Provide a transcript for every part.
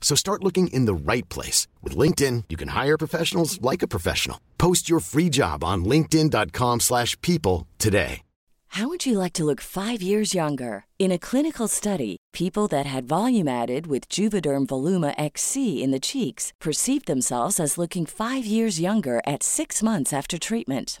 So start looking in the right place. With LinkedIn, you can hire professionals like a professional. Post your free job on linkedin.com slash people today. How would you like to look five years younger? In a clinical study, people that had volume added with Juvederm Voluma XC in the cheeks perceived themselves as looking five years younger at six months after treatment.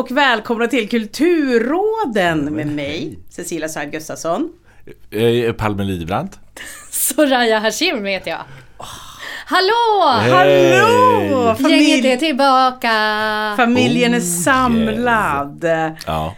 Och välkomna till Kulturråden med mig, Cecilia Saad Gustafsson. Eh, Palme Lidbrand. Soraya Hashim heter jag. Hallå! Hej! Hallå! Gänget är tillbaka! familjen är Oh, samlad. Ja.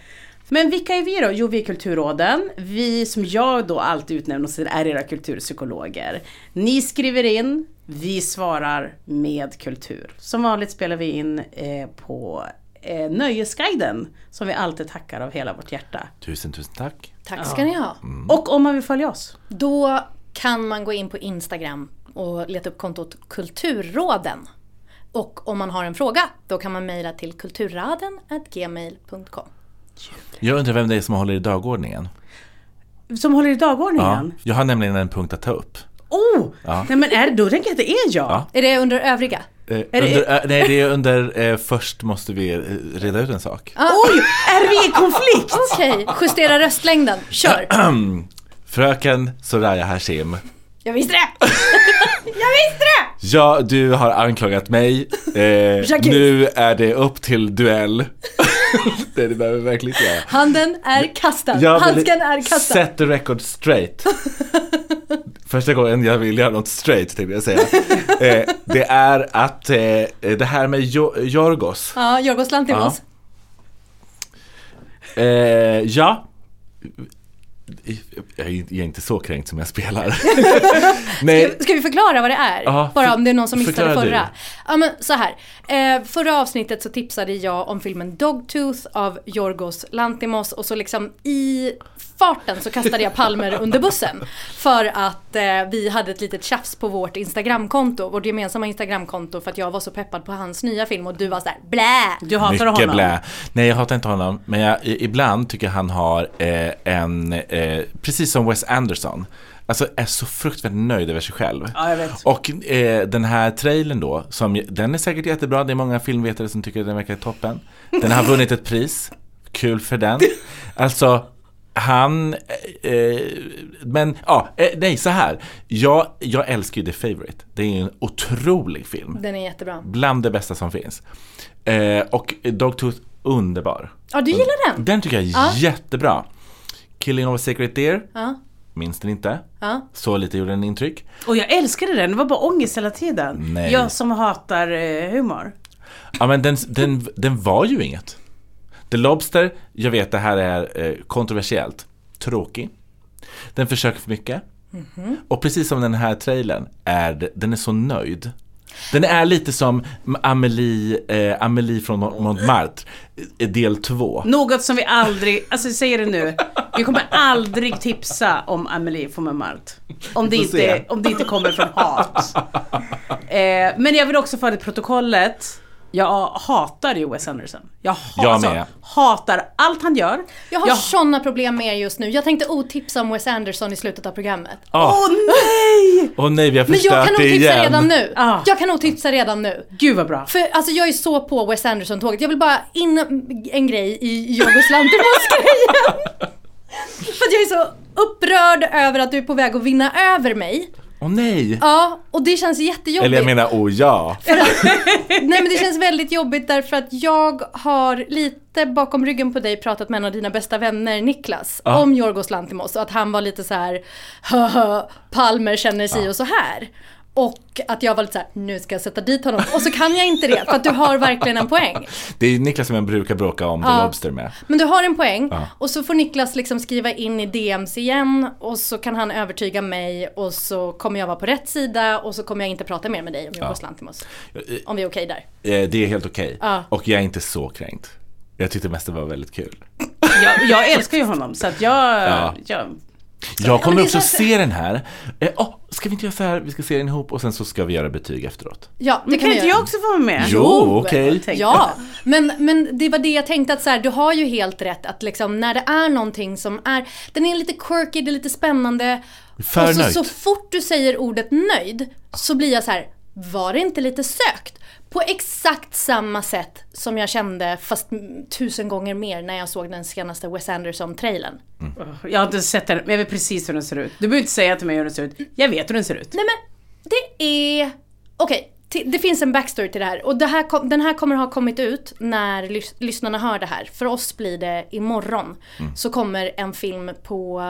Men vilka är vi då? Jo, vi är Kulturråden. Vi som jag då alltid utnämner oss till är era kulturpsykologer. Ni skriver in, vi svarar med kultur. Som vanligt spelar vi in eh, på eh, Nöjesguiden som vi alltid tackar av hela vårt hjärta. Tusen, tusen tack. Tack ska ni ha. Och om man vill följa oss? Då kan man gå in på Instagram och leta upp kontot Kulturråden. Och om man har en fråga, då kan man mejla till kulturraden.gmail.com. Jag undrar vem det är som håller i dagordningen. Som håller i Ja, dagordningen? jag har nämligen en punkt att ta upp. Oh! Ja. Nej men är, då tänker jag att det är jag. Ja. Är det under övriga? Eh, under, eh, nej, det är under eh, först måste vi eh, reda ut en sak. Oj! Är vi i konflikt? Okej, justera röstlängden. Kör! Fröken Soraya Hashim. Jag visste det! Jag visste det! Ja, du har anklagat mig. Eh, nu är det upp till duell. det behöver vi verkligen inte göra. Handen är kastad. Handsken är kastad. Set the record straight. Första gången jag vill göra något straight tänkte jag säga. Eh, det är att eh, det här med jo- Jorgos. Ja, Jorgos Lanthimos. Eh, ja. Jag är inte så kränkt som jag spelar. Nej, Ska, ska vi förklara vad det är? Ja, Bara för- om det är någon som missade förra. du. Ja men så här. Eh, förra avsnittet så tipsade jag om filmen Dogtooth av Yorgos Lantimos och så liksom i farten så kastade jag Palmer under bussen. För att eh, vi hade ett litet tjafs på vårt Instagramkonto, vårt gemensamma Instagramkonto för att jag var så peppad på hans nya film och du var såhär blä! Du hatar mycket honom? blä. Nej, jag hatar inte honom. Men jag, i- ibland tycker jag han har eh, en, eh, precis som Wes Anderson, alltså är så fruktansvärt nöjd över sig själv. Ja, jag vet. Och eh, den här trailern då, som, den är säkert jättebra, det är många filmvetare som tycker att den verkar toppen. Den har vunnit ett pris, kul för den. Alltså, han, eh, men ja, eh, nej så här. Jag, jag älskar ju The Favourite. Det är en otrolig film. Den är jättebra. Bland det bästa som finns. Eh, och Dogtooth, underbar. Ja, du gillar den? Den tycker jag är Ja. jättebra. Killing of a Sacred Deer, Ja. minns den inte. Ja. Så lite gjorde den intryck. Och jag älskade den, det var bara ångest hela tiden. Nej. Jag som hatar eh, humor. Ja men den, den, den var ju inget. The Lobster, jag vet det här är eh, kontroversiellt, tråkig. Den försöker för mycket. Och precis som den här trailern är den är så nöjd. Den är lite som Amelie, eh, Amelie från Mont- Montmartre, eh, del två. Något som vi aldrig, alltså säger det nu, vi kommer aldrig tipsa om Amelie von Montmartre. Om det, inte, om det inte kommer från hat. Eh, men jag vill också det i protokollet. Jag hatar ju Wes Anderson. Jag, ha, Jag alltså, hatar allt han gör. Jag har Jag- sådana problem med er just nu. Jag tänkte otipsa om Wes Anderson i slutet av programmet. Åh Åh nej! Åh nej, vi har Men jag kan förstört nog det tipsa igen. redan nu. Ah. Jag kan nog tipsa redan nu. Gud vad bra. För alltså jag är så på Wes Anderson-tåget. Jag vill bara in en grej i Yorgos Lanthimos-grejen. För att jag är så upprörd över att du är på väg att vinna över mig. Åh nej! Ja, och det känns jättejobbigt. Eller jag menar, åh ja. Nej men det känns väldigt jobbigt därför att jag har lite bakom ryggen på dig pratat med en av dina bästa vänner Niklas Ja. om Yorgos Lanthimos och att han var lite så här "Haha, Palmer känner sig och så här. Och att jag var lite så här, nu ska jag sätta dit honom. Och så kan jag inte det för att du har verkligen en poäng. Det är Niklas som jag brukar bråka om The Ja. Lobster med. Men du har en poäng Ja. och så får Niklas liksom skriva in i DMs igen och så kan han övertyga mig och så kommer jag vara på rätt sida och så kommer jag inte prata mer med dig om Yorgos Lanthimos. Om vi är okej där. Eh, Det är helt okej. Ja. Och jag är inte så kränkt. Jag tyckte mest det var väldigt kul. Jag, jag älskar ju honom så att jag... Ja. jag Jag kommer också så- se den här. Eh, åh, ska vi inte göra så här? Vi ska se den ihop och sen så ska vi göra betyg efteråt. Ja, det Men kan kan inte jag också få vara med? Jo, okej. Tänk. Ja, men, men det var det jag tänkte att så här, du har ju helt rätt att liksom när det är någonting som är, den är lite quirky, det är lite spännande. För och så, nöjd. så fort du säger ordet nöjd så blir jag så här, var det inte lite sökt? På exakt samma sätt som jag kände, fast mm, tusen gånger mer när jag såg den senaste Wes Anderson-trailern. Jag har inte sett den, men jag vet precis hur den ser ut. Du behöver inte säga till mig hur den ser ut. Jag vet hur den ser ut. Nej men, det är... Okej, ti- det finns en backstory till det här. Och det här den här kommer ha kommit ut när lys- lyssnarna hör det här. För oss blir det imorgon. Så kommer en film på,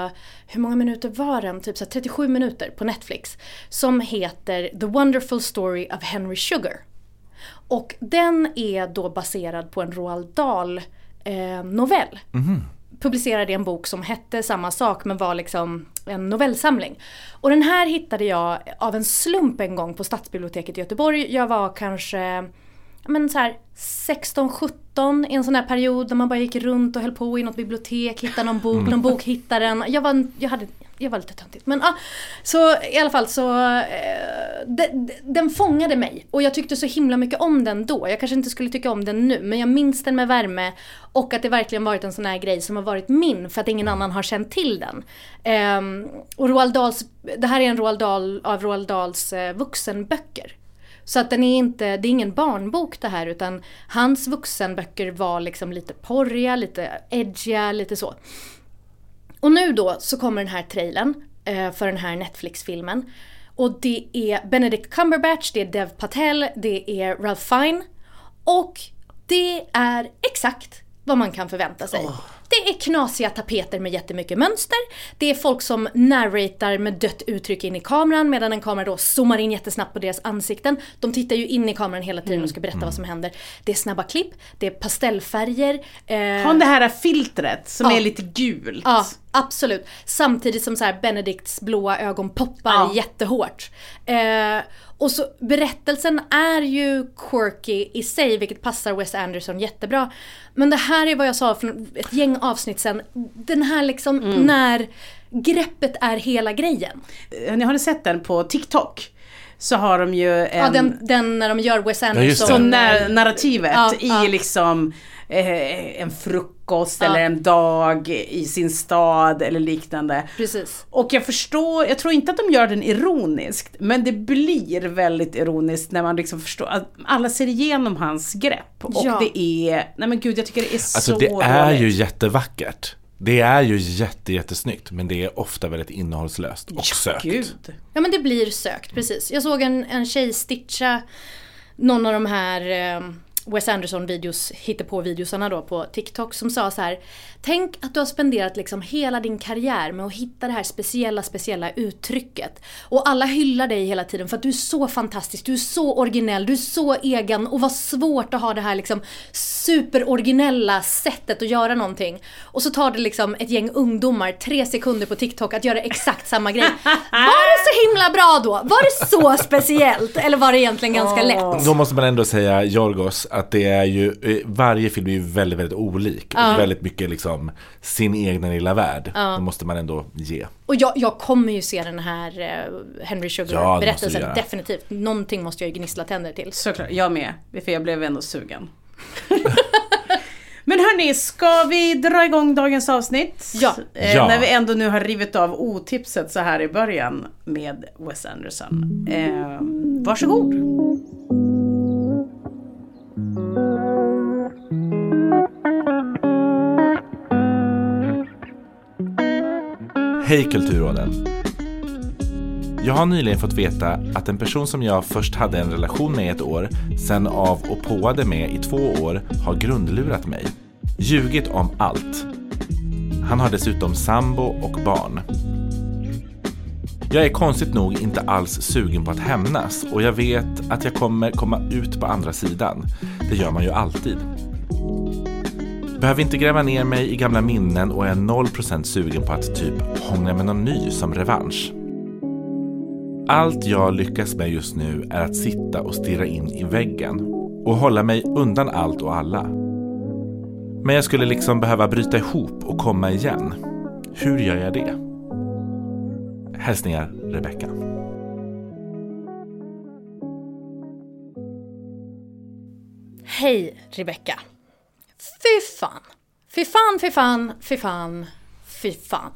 hur många minuter var den? Typ så här 37 minuter på Netflix. Som heter The Wonderful Story of Henry Sugar. Och den är då baserad på en Roald Dahl eh, novell. Publicerade en bok som hette samma sak men var liksom en novellsamling. Och den här hittade jag av en slump en gång på Stadsbiblioteket i Göteborg. Jag var kanske men så här 16-17 i en sån här period där man bara gick runt och höll på i något bibliotek, hittade någon bok, någon bokhittaren. Jag var, jag hade, jag var lite töntigt. Men ja, så i alla fall så eh, de, de, den fångade mig och jag tyckte så himla mycket om den då. Jag kanske inte skulle tycka om den nu men jag minns den med värme och att det verkligen varit en sån här grej som har varit min för att ingen annan har känt till den. Ehm, och Roald Dahls, det här är en Roald Dahl, av Roald Dahls eh, vuxenböcker. Så att den är inte, det är ingen barnbok det här utan hans vuxenböcker var liksom lite porriga, lite edgiga, lite så. Och nu då så kommer den här trailern eh, för den här Netflix-filmen. Och det är Benedict Cumberbatch, det är Dev Patel, det är Ralph Fine. Och det är exakt vad man kan förvänta sig. Det är knasiga tapeter med jättemycket mönster. Det är folk som narratar med dött uttryck in i kameran medan en kamera då zoomar in jättesnabbt på deras ansikten. De tittar ju in i kameran hela tiden och ska berätta vad som händer. Det är snabba klipp, det är pastellfärger. Eh, Har det här filtret som Ja. är lite gult? Ja, absolut. Samtidigt som så här Benedicts blåa ögon poppar Ja. jättehårt. Eh, och så berättelsen är ju quirky i sig, vilket passar Wes Anderson jättebra. Men det här är vad jag sa för ett gäng avsnitt sen. Den här liksom när greppet är hela grejen. Har ni- Har ni sett den på TikTok? Så har de ju en... Ja, den, den när de gör Wes Anderson. det. Så när, narrativet Ja, i ja. liksom eh, en frukost Ja. eller en dag i sin stad eller liknande. Precis. Och jag förstår, jag tror inte att de gör den ironiskt, men det blir väldigt ironiskt när man liksom förstår att alla ser igenom hans grepp. Och Ja. det är, nej men gud jag tycker det är Alltså så det är dåligt. ju jättevackert. Det är ju jätte, jättesnyggt men det är ofta väldigt innehållslöst och sökt. Gud. Ja men det blir sökt, precis. Jag såg en, en tjej stitcha någon av de här eh, Wes Anderson videos, på videosarna då på TikTok som sa så här. Tänk att du har spenderat liksom hela din karriär med att hitta det här speciella, speciella uttrycket. Och alla hyllar dig hela tiden för att du är så fantastisk, du är så originell, du är så egen och vad svårt att ha det här liksom superoriginella sättet att göra någonting. Och så tar det liksom ett gäng ungdomar tre sekunder på TikTok att göra exakt samma grej. Var det så himla bra då? Var det så speciellt? Eller var det egentligen ganska lätt? Då måste man ändå säga Jorgos att det är ju, eh, varje film är ju väldigt, väldigt olik. Ja. Och väldigt mycket liksom sin egna lilla värld. Ja. Det måste man ändå ge. Och jag, jag kommer ju se den här eh, Henry Ja, Sugar-berättelsen, göra. definitivt. Någonting måste jag ju gnissla tänder till. Såklart, jag med. För jag blev ändå sugen. Men hörni, ska vi dra igång dagens avsnitt? Ja. Eh, Ja. När vi ändå nu har rivit av otipset så här i början med Wes Anderson. Eh, varsågod. Hej Kulturråden! Jag har nyligen fått veta att en person som jag först hade en relation med i ett år, sen av och påade med i två år, har grundlurat mig. Ljugit om allt. Han har dessutom sambo och barn. Jag är konstigt nog inte alls sugen på att hämnas och jag vet att jag kommer komma ut på andra sidan. Det gör man ju alltid. Behöver inte gräva ner mig i gamla minnen och är 0% sugen på att typ hångla med någon ny som revansch. Allt jag lyckas med just nu är att sitta och stirra in i väggen och hålla mig undan allt och alla. Men jag skulle liksom behöva bryta ihop och komma igen. Hur gör jag det? Hälsningar Rebecca. Hej Rebecca. Fy fan. Fy fan, fy fan, fy fan, fy fan.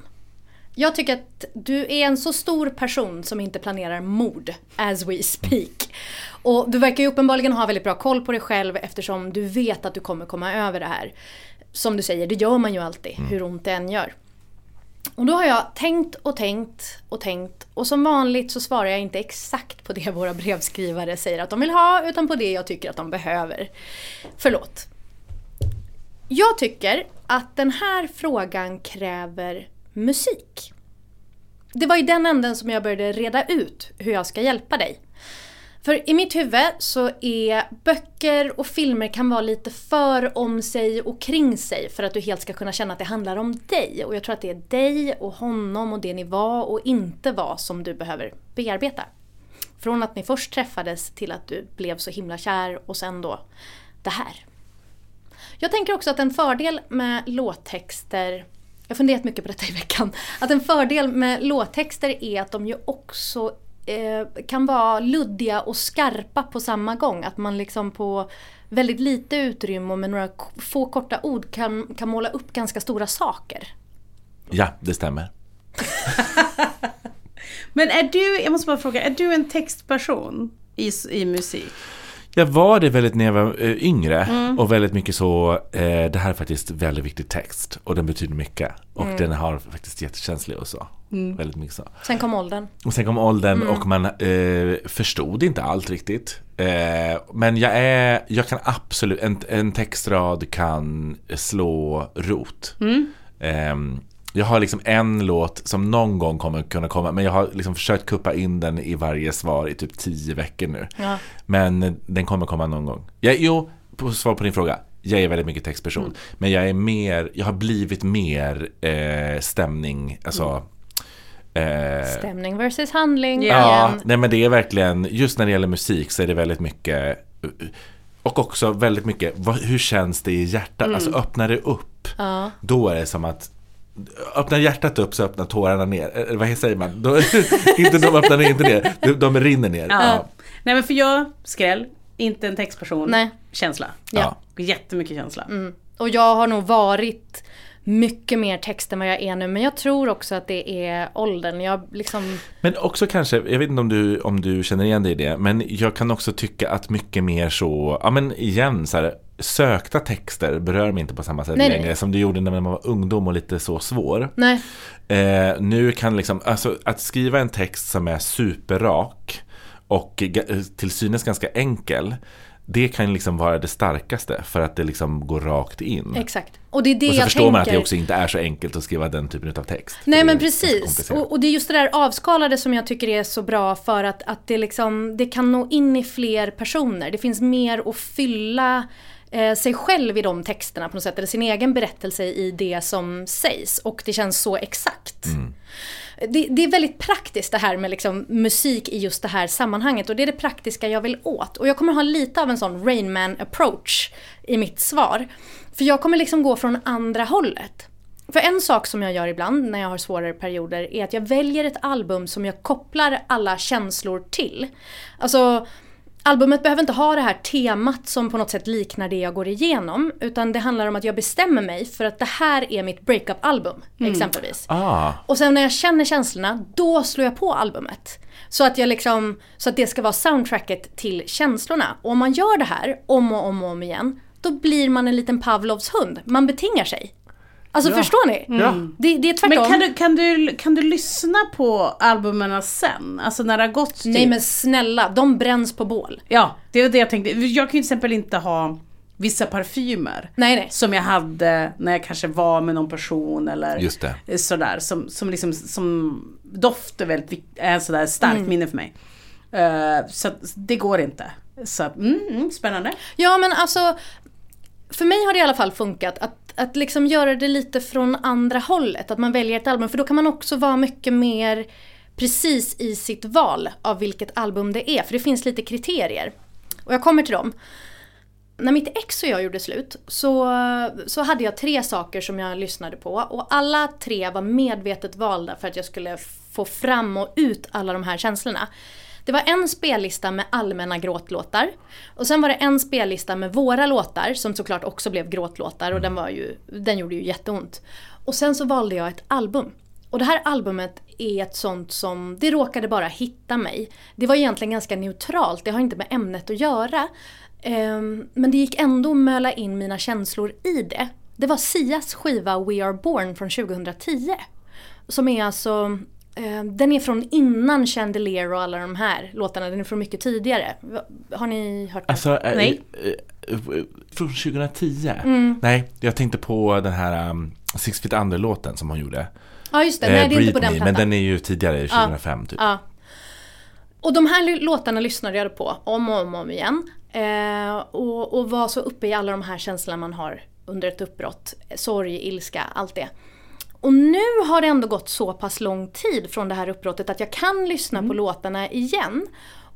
Jag tycker att du är en så stor person som inte planerar mord as we speak. Och du verkar ju uppenbarligen ha väldigt bra koll på dig själv eftersom du vet att du kommer komma över det här. Som du säger, det gör man ju alltid, hur ont det än gör. Och då har jag tänkt och tänkt och tänkt och som vanligt så svarar jag inte exakt på det våra brevskrivare säger att de vill ha utan på det jag tycker att de behöver. Förlåt. Jag tycker att den här frågan kräver musik. Det var i den änden som jag började reda ut hur jag ska hjälpa dig. För i mitt huvud så är böcker och filmer kan vara lite för om sig och kring sig för att du helt ska kunna känna att det handlar om dig. Och jag tror att det är dig och honom och det ni var och inte var som du behöver bearbeta. Från att ni först träffades till att du blev så himla kär och sen då det här. Jag tänker också att en fördel med låttexter, jag har funderat mycket på detta i veckan, att en fördel med låttexter är att de ju också eh, kan vara luddiga och skarpa på samma gång. Att man liksom på väldigt lite utrymme och med några få korta ord kan, kan måla upp ganska stora saker. Ja, det stämmer. Men är du, jag måste bara fråga, är du en textperson i, i musik? Jag var det väldigt när jag var eh, yngre och väldigt mycket så, eh, det här är faktiskt väldigt viktig text och den betyder mycket och den har faktiskt jättekänslig och så. Väldigt mycket så. Sen kom åldern. Och sen kom åldern och man eh, förstod inte allt riktigt. Eh, men jag är, jag kan absolut, en, en textrad kan slå rot. Jag har liksom en låt som någon gång kommer kunna komma, men jag har liksom försökt kuppa in den i varje svar i typ tio veckor nu. Ja. Men den kommer komma någon gång. Jag, jo, på svar på din fråga. Jag är väldigt mycket textperson. Men jag är mer, jag har blivit mer eh, stämning, alltså eh, Stämning versus handling Ja, igen. nej men det är verkligen, just när det gäller musik så är det väldigt mycket och också väldigt mycket, vad, hur känns det i hjärtat? Alltså öppnar det upp, Ja. då är det som att Öppnar hjärtat upp så öppnar tårarna ner, eller vad säger man? Då, inte de öppnar inte ner, de, de rinner ner. Ja. Nej men för jag, skräll, inte en textperson. Nej. Känsla. Ja. Jättemycket känsla. Och jag har nog varit mycket mer text än vad jag är nu. Men jag tror också att det är åldern. Jag liksom... Men också kanske, jag vet inte om du, om du känner igen dig i det, men jag kan också tycka att mycket mer så, ja men igen så här, sökta texter berör mig inte på samma sätt Nej, nej. längre som det gjorde när man var ungdom och lite så svår. Nej. Eh, nu kan liksom, alltså att skriva en text som är superrak och ga- till synes ganska enkel. Det kan liksom vara det starkaste för att det liksom går rakt in. Exakt. Och det är det Och så jag förstår tänker. man att det också inte är så enkelt att skriva den typen av text. Nej men precis. Och, och det är just det där avskalade som jag tycker är så bra för att, att det, liksom, det kan nå in i fler personer. Det finns mer att fylla eh, sig själv i de texterna på något sätt. Eller sin egen berättelse i det som sägs. Och det känns så exakt. Det, det är väldigt praktiskt det här med liksom musik i just det här sammanhanget och det är det praktiska jag vill åt. Och jag kommer ha lite av en sån Rain Man approach i mitt svar. För jag kommer liksom gå från andra hållet. För en sak som jag gör ibland när jag har svårare perioder är att jag väljer ett album som jag kopplar alla känslor till. Alltså Albumet behöver inte ha det här temat som på något sätt liknar det jag går igenom. Utan det handlar om att jag bestämmer mig för att det här är mitt breakup-album. Exempelvis. Ah, Och sen när jag känner känslorna, då slår jag på albumet. Så att, jag liksom, så att det ska vara soundtracket till känslorna. Och om man gör det här om och om och om igen, då blir man en liten Pavlovs hund. Man betingar sig. Alltså förstår ni? Ja. Det, det är tvärtom. Men kan du, kan, du, kan du lyssna på albumen sen? Alltså när det har gått typ... Nej men snälla, de bränns på bål. Ja, det var det jag tänkte. Jag kan ju till exempel inte ha vissa parfymer. Nej nej. Som jag hade när jag kanske var med någon person eller Just det. sådär. Som, som liksom, som doft är väldigt är sådär starkt Mm. minne för mig. Eh, så det går inte. Så mm, mm, spännande. Ja men alltså, för mig har det i alla fall funkat att, att liksom göra det lite från andra hållet. Att man väljer ett album, för då kan man också vara mycket mer precis i sitt val av vilket album det är. För det finns lite kriterier. Och jag kommer till dem. När mitt ex och jag gjorde slut så, så hade jag tre saker som jag lyssnade på. Och alla tre var medvetet valda för att jag skulle få fram och ut alla de här känslorna. Det var en spellista med allmänna gråtlåtar. Och sen var det en spellista med våra låtar som såklart också blev gråtlåtar och den, var ju, den gjorde ju jätteont. Och sen så valde jag ett album. Och det här albumet är ett sånt som, det råkade bara hitta mig. Det var egentligen ganska neutralt, det har inte med ämnet att göra. Ehm, men det gick ändå att möla in mina känslor i det. Det var Sias skiva We Are Born från 2010. Som är alltså, den är från innan Chandelier och alla de här låtarna, den är från mycket tidigare. Har ni hört den? Alltså, eh, Nej. eh, eh, från 2010? Mm. Nej, jag tänkte på den här um, Six Feet Under-låten som hon gjorde. ja just det, Eh, nej det är inte på den Me, men den är ju tidigare, 2005 typ. Ja. Och de här låtarna lyssnade jag på om och om, och om igen. Eh, och, och var så uppe i alla de här känslorna man har under ett uppbrott. Sorg, ilska, allt det. Och nu har det ändå gått så pass lång tid från det här uppbrottet att jag kan lyssna på låtarna igen.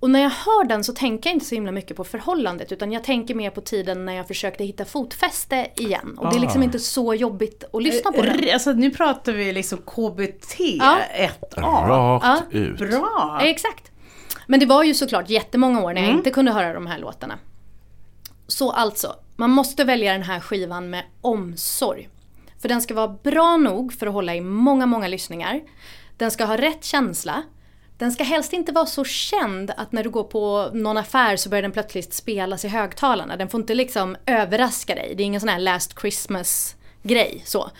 Och när jag hör den så tänker jag inte så himla mycket på förhållandet utan jag tänker mer på tiden när jag försökte hitta fotfäste igen. Och det är liksom Ah. inte så jobbigt att lyssna på den. R- Alltså nu pratar vi liksom KBT Ja. 1A. Rakt Ja. ut. Bra! Ja, Exakt. Men det var ju såklart jättemånga år när jag inte kunde höra de här låtarna. Så alltså, man måste välja den här skivan med omsorg. För den ska vara bra nog för att hålla i många, många lyssningar. Den ska ha rätt känsla. Den ska helst inte vara så känd att när du går på någon affär så börjar den plötsligt spelas i högtalarna. Den får inte liksom överraska dig. Det är ingen sån här last Christmas grej så.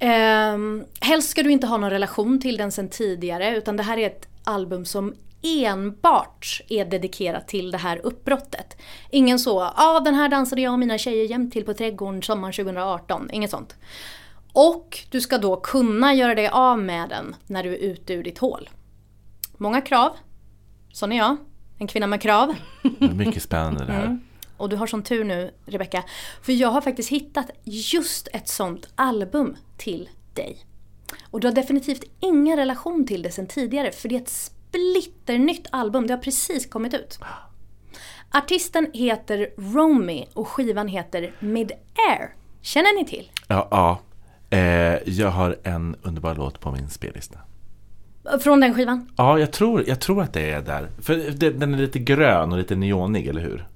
Um, helst ska du inte ha någon relation till den sen tidigare utan det här är ett album som enbart är dedikerat till det här uppbrottet. Ingen så, ja ah, den här dansade jag och mina tjejer jämt till på trädgården sommaren 2018. Inget sånt. Och du ska då kunna göra dig av med den när du är ute ur ditt hål. Många krav. Sån är jag. En kvinna med krav. Mycket spännande det här. Mm. Och du har sån tur nu Rebecca. För jag har faktiskt hittat just ett sånt album till dig. Och du har definitivt ingen relation till det sen tidigare för det är ett splitternytt album. Det har precis kommit ut. Artisten heter Romy och skivan heter Mid-Air. Känner ni till? Ja, ja. Eh, jag har en underbar låt på min spellista. Från den skivan? Ja, jag tror, jag tror att det är där. För det, den är lite grön och lite neonig, eller hur?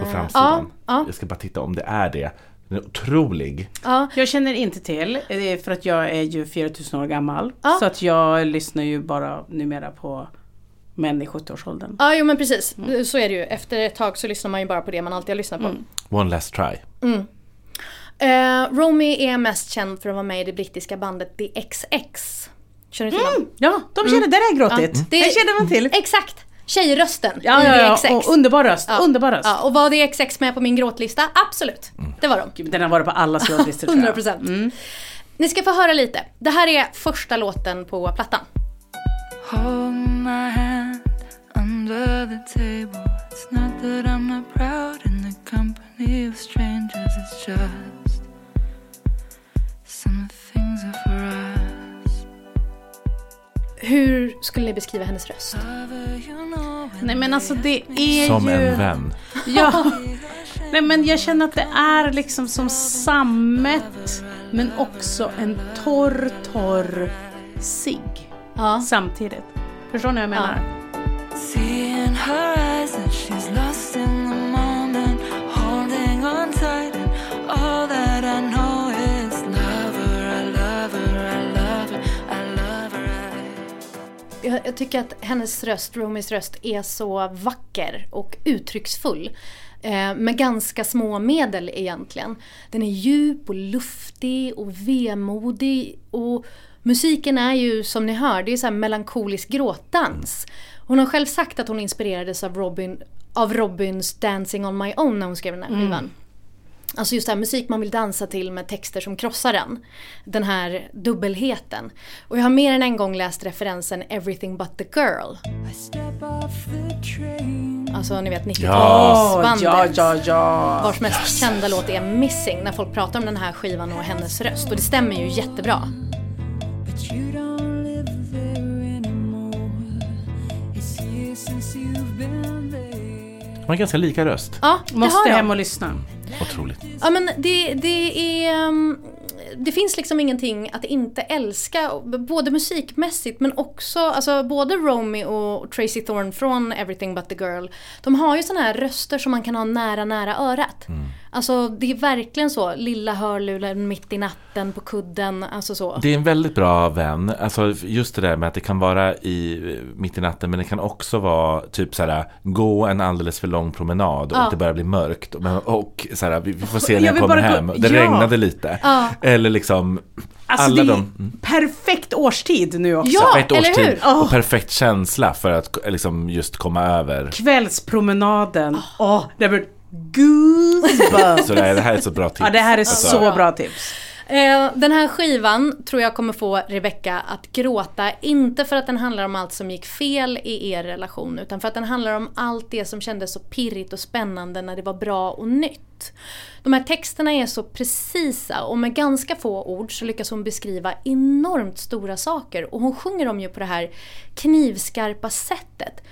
På framsidan. ja, ja. Jag ska bara titta om det är det. Den är otrolig. Ja. Jag känner inte till, är för att jag är ju 4000 år gammal. Ja. Så att jag lyssnar ju bara numera på män i 70-årsåldern. Ja, jo men precis. Så är det ju. Efter ett tag så lyssnar man ju bara på det man alltid har lyssnat på. One last try. Eh, Romy är mest känd för att vara med i det brittiska bandet The XX. Känner du till dem? Ja, de känner, det där är gråtigt. Ja, det- Det känner man till. Exakt! tjejrösten Ja, i ja, ja. XX. Och underbar röst. Ja. Underbar röst. Ja, och var det XX med på min gråtlista? Absolut, det var de. Gud, Den har varit på allas gråtlistor tror jag. 100 procent. Ni ska få höra lite. Det här är första låten på plattan. Under the table. It's not that I'm not proud in the company of strangers. It's just some things are for us. Hur skulle ni beskriva hennes röst? Nej men alltså det är Som ju... en vän. Ja. Nej men jag känner att det är liksom som sammet men också en torr, torr cigg Ja. samtidigt. Förstår ni vad jag menar? See jag, jag tycker att hennes röst, Romys röst, är så vacker och uttrycksfull. Eh, med ganska små medel egentligen. Den är djup och luftig och vemodig och musiken är ju som ni hör, det är så här melankolisk gråtdans. Hon har själv sagt att hon inspirerades av Robin, av Robins Dancing on my own när hon skrev den här skivan. Alltså just det här musik man vill dansa till med texter som krossar den. Den här dubbelheten. Och jag har mer än en gång läst referensen Everything but the girl. Alltså ni vet Åh, 90-talsbandet. ja, ja, ja. Vars mest kända låt är Missing när folk pratar om den här skivan och hennes röst. Och det stämmer ju jättebra. De har ganska lika röst. Ja, det Måste har hem och lyssna. Otroligt. Ja men det, det är... um, Det finns liksom ingenting att inte älska, både musikmässigt men också, alltså både Romy och Tracy Thorn från Everything But The Girl. De har ju sådana här röster som man kan ha nära, nära örat. Alltså det är verkligen så, lilla hörluren mitt i natten på kudden, alltså så. Det är en väldigt bra vän. Alltså just det där med att det kan vara i, mitt i natten men det kan också vara typ såhär gå en alldeles för lång promenad och Ja. det börjar bli mörkt. Men- Och såhär, vi, vi får se när Jag jag kommer bara gå- hem. Det Ja. regnade lite. Ja. Eller liksom Alltså alla det är de... Mm. perfekt årstid nu också. Ja, Perfekt eller årstid hur? Åh. och perfekt känsla för att liksom just komma över. Kvällspromenaden. Åh, det blir goosebumps. Så det här, det här är ett så bra tips. Ja, det här är Alltså, så bra tips. Eh, den här skivan tror jag kommer få Rebecca att gråta, inte för att den handlar om allt som gick fel i er relation, utan för att den handlar om allt det som kändes så pirrigt och spännande när det var bra och nytt. De här texterna är så precisa och med ganska få ord så lyckas hon beskriva enormt stora saker och hon sjunger dem ju på det här knivskarpa sättet.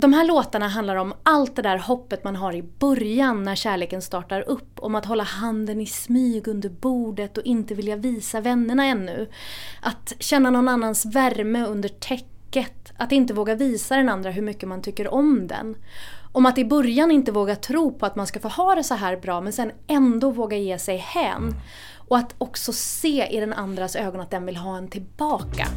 De här låtarna handlar om allt det där hoppet man har i början när kärleken startar upp. Om att hålla handen i smyg under bordet och inte vilja visa vännerna ännu. Att känna någon annans värme under täcket. Att inte våga visa den andra hur mycket man tycker om den. Om att i början inte våga tro på att man ska få ha det så här bra men sen ändå våga ge sig hän. Och att också se i den andras ögon att den vill ha en tillbaka.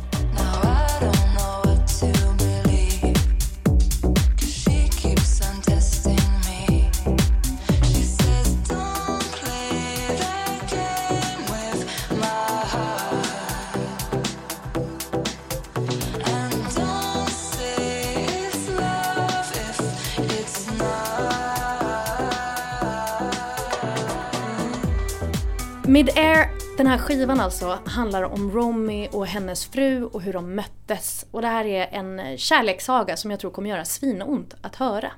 Mid-Air, den här skivan alltså, handlar om Romy och hennes fru och hur de möttes. Och det här är en kärlekssaga som jag tror kommer göra svinont att höra.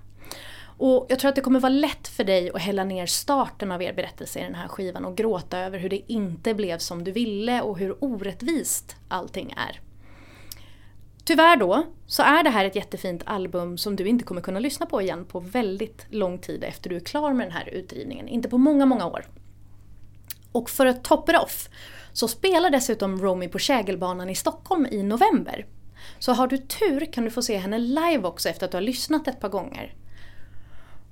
Och jag tror att det kommer vara lätt för dig att hälla ner starten av er berättelse i den här skivan och gråta över hur det inte blev som du ville och hur orättvist allting är. Tyvärr då, så är det här ett jättefint album som du inte kommer kunna lyssna på igen på väldigt lång tid efter du är klar med den här utgivningen. Inte på många, många år. Och för att top it off så spelar dessutom Romy på Kägelbanan i Stockholm i november. Så har du tur kan du få se henne live också efter att du har lyssnat ett par gånger.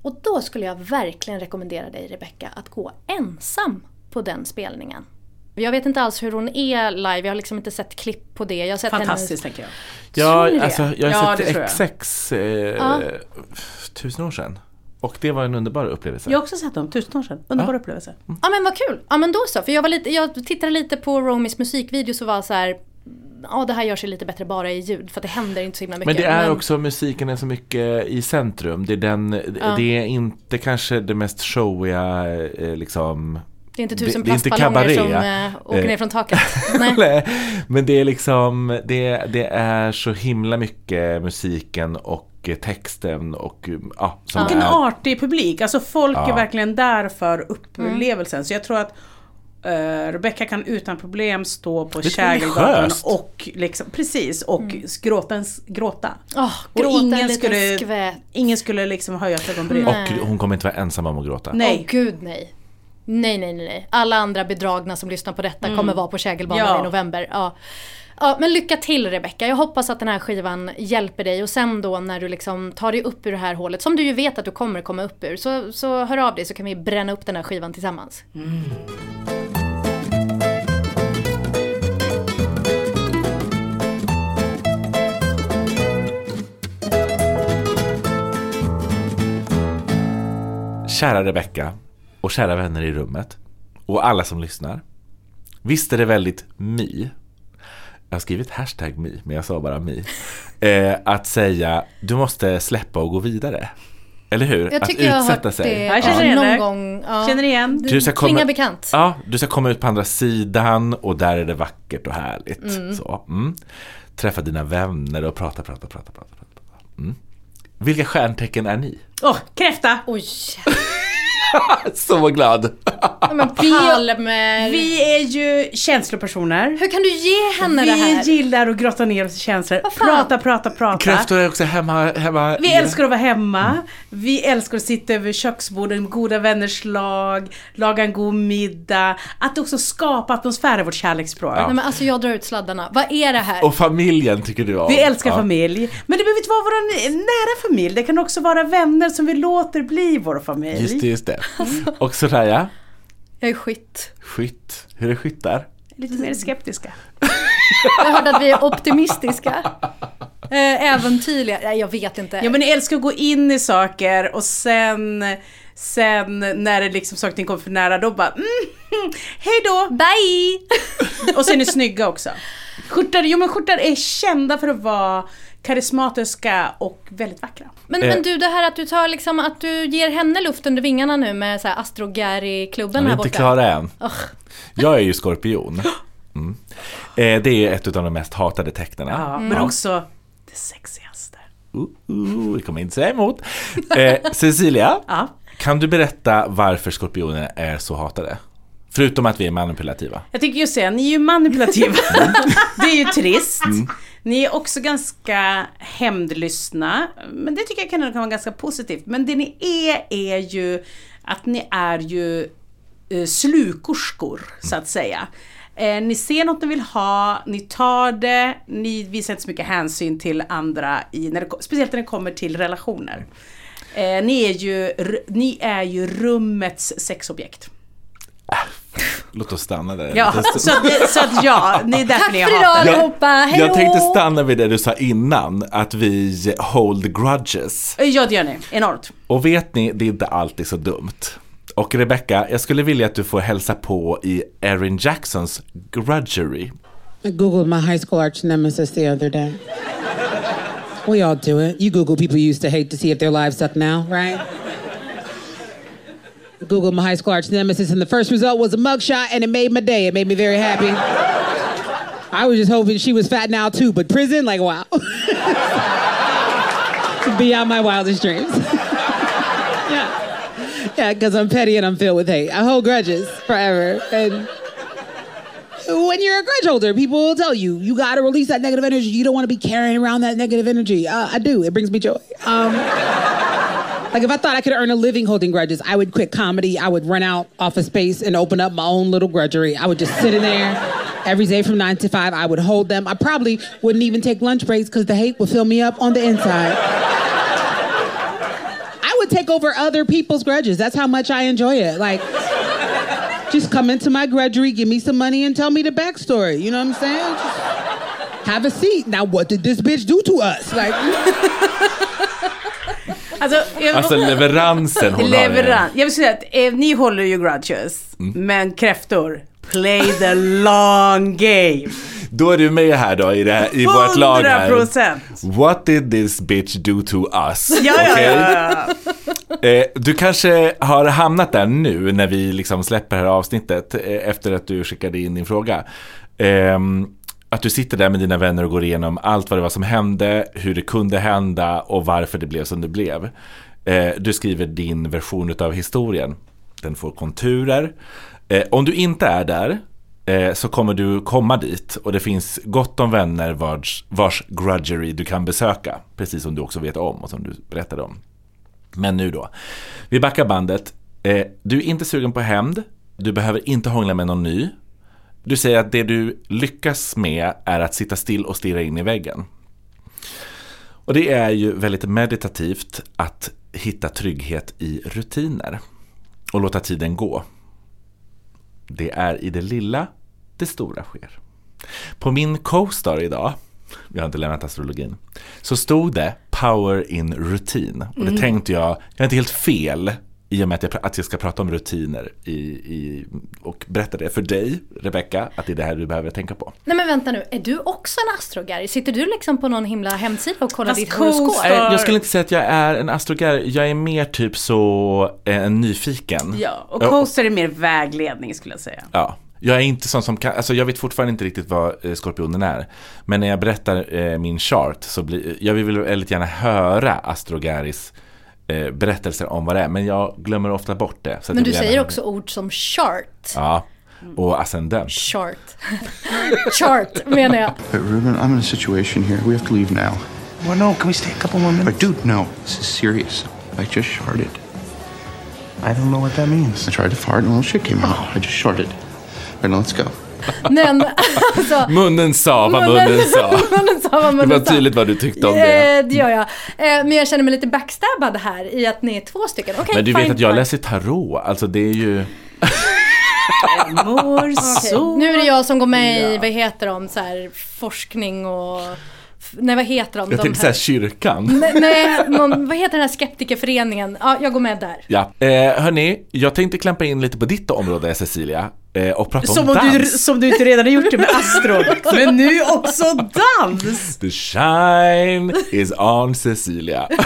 Och då skulle jag verkligen rekommendera dig Rebecca att gå ensam på den spelningen. Jag vet inte alls hur hon är live, jag har liksom inte sett klipp på det. Jag har sett Fantastiskt tänker jag. Ja, det? alltså jag har Ja, det sett. XX eh, Ja. tusen år sedan. Och det var en underbar upplevelse. Jag har också sett dem, tusen år sedan. Underbar upplevelse. Ja men vad kul! Ja men då så, för jag, var lite, jag tittade lite på Romys musikvideos och var så här. ja det här gör sig lite bättre bara i ljud för att det händer inte så himla Men mycket. det är också musiken är så mycket i centrum. Det är, den, det är inte kanske det mest showiga eh, liksom det är inte tusen det- det är inte plastballonger som eh, åker ner från taket. Nej. Nej, Men det är liksom, det, det är så himla mycket musiken och texten och ja, som Vilken är, artig publik. Alltså folk är Ja. verkligen där för Mm. upplevelsen. Så jag tror att uh, Rebecca kan utan problem stå på Kägelgatan och liksom, precis, och gråta, en- gråta. Och gråta ingen en liten skulle- skvätt. Ingen skulle liksom höja ett ögonbryn. Och hon kommer inte vara ensam om att gråta. Nej. Åh gud nej. Nej, nej, nej. Alla andra bedragna som lyssnar på detta kommer vara på Kägelbanan Ja. i november. Ja. Ja, men lycka till Rebecca. Jag hoppas att den här skivan hjälper dig och sen då när du liksom tar dig upp ur det här hålet, som du ju vet att du kommer komma upp ur, så, så hör av dig så kan vi bränna upp den här skivan tillsammans. Mm. Kära Rebecka och kära vänner i rummet och alla som lyssnar. Visst är det väldigt mi jag har skrivit hashtag mi, men jag sa bara mi. Eh, att säga, du måste släppa och gå vidare. Eller hur? Jag att tycker jag har hört sig. det Jag känner igen någon det. gång. Ja. Känner igen. Du ska komma- bekant. Ja, du ska komma ut på andra sidan och där är det vackert och härligt. Så, mm. Träffa dina vänner och prata, prata, prata, prata. prata. Mm. Vilka stjärntecken är ni? Åh, kräfta! Oj, Så glad! Ja, men Palme. Vi är ju känslopersoner. Hur kan du ge henne det Vi här? gillar att grotta ner oss i känslor. Prata, prata, prata. Kräftor är också hemma, hemma Vi i- älskar att vara hemma. Vi älskar att sitta över köksborden, goda vänners lag, laga en god middag. Att också skapa atmosfär är vårt kärleksspråk. Nej, men alltså jag drar ut sladdarna. Vad är det här? Och familjen tycker du om. Vi älskar Ja. familj. Men det behöver inte vara vår nära familj. Det kan också vara vänner som vi låter bli vår familj. Just det, just det. Och Soraya, Jag är skytt. skytt. Hur är skyttar? Lite mer skeptiska. Jag har hört att vi är optimistiska. Eh, äventyrliga. Nej, jag vet inte. Ja men ni älskar att gå in i saker och sen Sen när det liksom saker och ting kommer för nära då bara mm, hej då! Bye! Och så är ni snygga också. Skjortar, jo men skjortar är kända för att vara karismatiska och väldigt vackra. Men, Eh. men du, det här att du tar liksom, att du ger henne luft under vingarna nu med så här Astro Gary-klubben Vi är här inte borta. klara än. Jag är ju skorpion. Mm. Eh, det är ett av de mest hatade tecknen. Ja, men också det sexigaste. Uh, uh, det kommer jag inte säga emot. Eh, Cecilia, Ja. kan du berätta varför skorpioner är så hatade? Förutom att vi är manipulativa. Jag tycker just det, ni är ju manipulativa. det är ju trist. Ni är också ganska hämndlystna. Men det tycker jag kan, vara ganska positivt. Men det ni är, är ju att ni är ju eh, slukorskor, så att säga. Eh, ni ser något ni vill ha, ni tar det, ni visar inte så mycket hänsyn till andra, i, när det, speciellt när det kommer till relationer. Eh, ni, är ju, ni är ju rummets sexobjekt. Låt oss stanna där. Ja, så att, så att ja, det är därför Tack ni för har idag hatat. allihopa, hejdå! Jag tänkte stanna vid det du sa innan, att vi hold grudges. Ja, det gör ni. Enormt. Och vet ni, det är inte alltid så dumt. Och Rebecca, jag skulle vilja att du får hälsa på i Erin Jacksons Grudgery. I Googled my high school arch nemesis the other day. We all do it. You Google people you used to hate to see if their lives suck now, right? Googled my high school arch nemesis, and the first result was a mugshot, and it made my day. It made me very happy. I was just hoping she was fat now too, but prison, like wow. Beyond my wildest dreams. yeah. Yeah, because I'm petty and I'm filled with hate. I hold grudges forever. And when you're a grudge holder, people will tell you you got to release that negative energy. You don't want to be carrying around that negative energy. Uh, I do. It brings me joy. Um, like if I thought I could earn a living holding grudges, I would quit comedy. I would run out office space and open up my own little grudgery. I would just sit in there every day from nine to five. I would hold them. I probably wouldn't even take lunch breaks because the hate would fill me up on the inside. I would take over other people's grudges. That's how much I enjoy it. Like, just come into my grudgery, give me some money, and tell me the backstory. You know what I'm saying? Just have a seat. Now, what did this bitch do to us? Like, Alltså, jag, Alltså leveransen hon har. leverans. Jag vill säga att eh, ni håller ju grudges, Mm. men kräftor, play the long game. Då är du med här då i, det här, i vårt lag 100 här. What did this bitch do to us? Ja, ja, Okej? ja, ja. Eh, du kanske har hamnat där nu när vi liksom släpper det här avsnittet eh, efter att du skickade in din fråga. Ehm, att du sitter där med dina vänner och går igenom allt vad det var som hände, hur det kunde hända och varför det blev som det blev. Eh, du skriver din version av historien. Den får konturer. Eh, om du inte är där eh, så kommer du komma dit och det finns gott om vänner vars, vars grudgery du kan besöka. Precis som du också vet om och som du berättade om. Men nu då. Vi backar bandet. Du är inte sugen på hämnd. Du behöver inte hångla med någon ny. Du säger att det du lyckas med är att sitta still och stirra in i väggen. Och det är ju väldigt meditativt att hitta trygghet i rutiner och låta tiden gå. Det är i det lilla det stora sker. På min co-star idag, jag har inte lämnat astrologin, så stod det Power in Routine. Och det tänkte jag, jag är inte helt fel i och med att jag, att jag ska prata om rutiner i, i, och berätta det för dig, Rebecca, att det är det här du behöver tänka på. Nej men vänta nu, är du också en astrogary? Sitter du liksom på någon himla hemsida och kollar Fast ditt horoskop? Nej, Jag skulle inte säga att jag är en astrologer, jag är mer typ så eh, en nyfiken. ja, och coaster är mer vägledning skulle jag säga. Ja. Jag är inte sån som kan, alltså jag vet fortfarande inte riktigt vad eh, skorpionen är. Men när jag berättar eh, min chart så blir, jag vill väldigt gärna höra Astrogaris eh, berättelser om vad det är. Men jag glömmer ofta bort det. Men du säger också ord som chart. Ja, och ascendent. Chart. chart menar jag. But Ruben, I'm in a situation here. We have to leave now. Well, no, can we stay a couple more But minutes? dude, no. This is serious. I just sharted. I don't know what that means. I tried to fart and a little shit came out. I just sharted. All right, now let's go. Men alltså. Munnen sa vad munnen sa. munnen sa vad Det munnen var sa. tydligt vad du tyckte om det. Eh, det gör jag. Eh, men jag känner mig lite backstabbad här i att ni är två stycken. Okej, Men du vet att jag fine. läser tarot, alltså det är ju... Mår så Nu är det jag som går med i, Ja. vad heter de, så här, forskning och... Nej, vad heter de? Jag de tänkte säga kyrkan. Nej, nej någon, vad heter den här skeptikerföreningen? Ja, jag går med där. Ja, eh, hörni, jag tänkte klampa in lite på ditt område Cecilia eh, och prata Som om om, du, dans. som du inte redan har gjort det med astro. Men nu också dans! The shine is on Cecilia.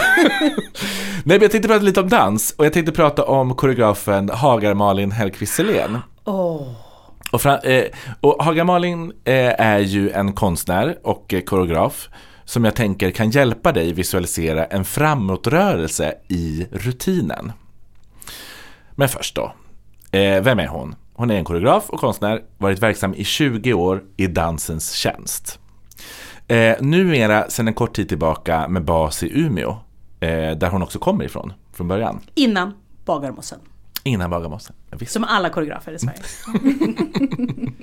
Nej men jag tänkte prata lite om dans och jag tänkte prata om koreografen Hagar Malin Hellquist Selén. Och, fra, eh, och Haga Malin eh, är ju en konstnär och eh, koreograf som jag tänker kan hjälpa dig visualisera en framåtrörelse i rutinen. Men först då, eh, vem är hon? Hon är en koreograf och konstnär, varit verksam i 20 år i dansens tjänst. Eh, numera sedan en kort tid tillbaka med bas i Umeå, eh, där hon också kommer ifrån från början. Innan Bagarmossen. Innan Bagarmossen. Som alla koreografer i Sverige.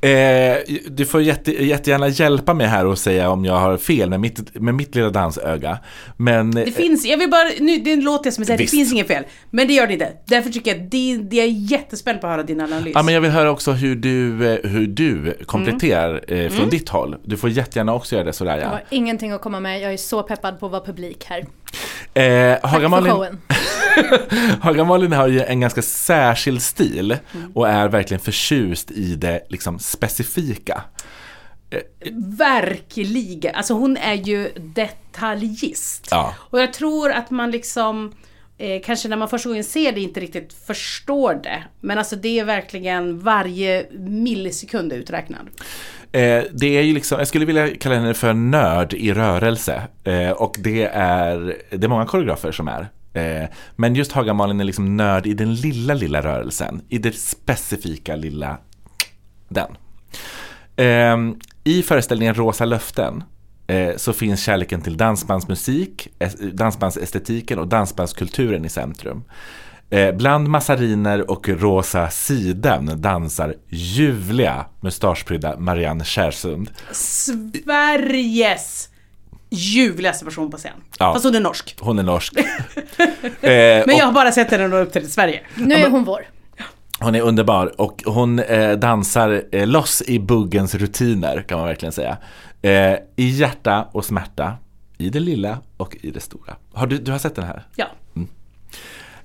Eh, du får jätte, jättegärna hjälpa mig här och säga om jag har fel med mitt, med mitt lilla dansöga. Men Det finns, jag vill bara, nu, det låter som jag säger, det Visst. finns inget fel. Men det gör det inte. Därför tycker jag att det, det är jättespänd på att höra din analys. Ja, men jag vill höra också hur du, eh, hur du kompletterar Mm. eh, från ditt håll. Du får jättegärna också göra det sådär Jag ja. har ingenting att komma med. Jag är så peppad på att vara publik här. Eh, Tack Haga för Malin, showen. Haga Malin har ju en ganska särskild stil Mm. och är verkligen förtjust i det liksom specifika. Verkligen. Alltså hon är ju detaljist. Ja. Och jag tror att man liksom eh, kanske när man första gången ser det inte riktigt förstår det. Men alltså det är verkligen varje millisekund uträknad. Eh, det är ju liksom, jag skulle vilja kalla henne för nörd i rörelse. Eh, och det är, det är många koreografer som är. Eh, men just Hagamalin är liksom nörd i den lilla, lilla rörelsen. I det specifika lilla, den. Eh, I föreställningen Rosa löften eh, så finns kärleken till dansbandsmusik, dansbandsestetiken och dansbandskulturen i centrum. Eh, bland massariner och rosa siden dansar ljuvliga mustaschprydda Marianne Kjärsund. Sveriges ljuvligaste person på scen. Ja. Fast hon är norsk. Hon är norsk. eh, Men jag har bara sett henne när hon i Sverige. Nu är hon vår. hon är underbar och hon eh, dansar eh, loss i buggens rutiner kan man verkligen säga. Eh, I hjärta och smärta, i det lilla och i det stora. Har du, du har sett den här? Ja.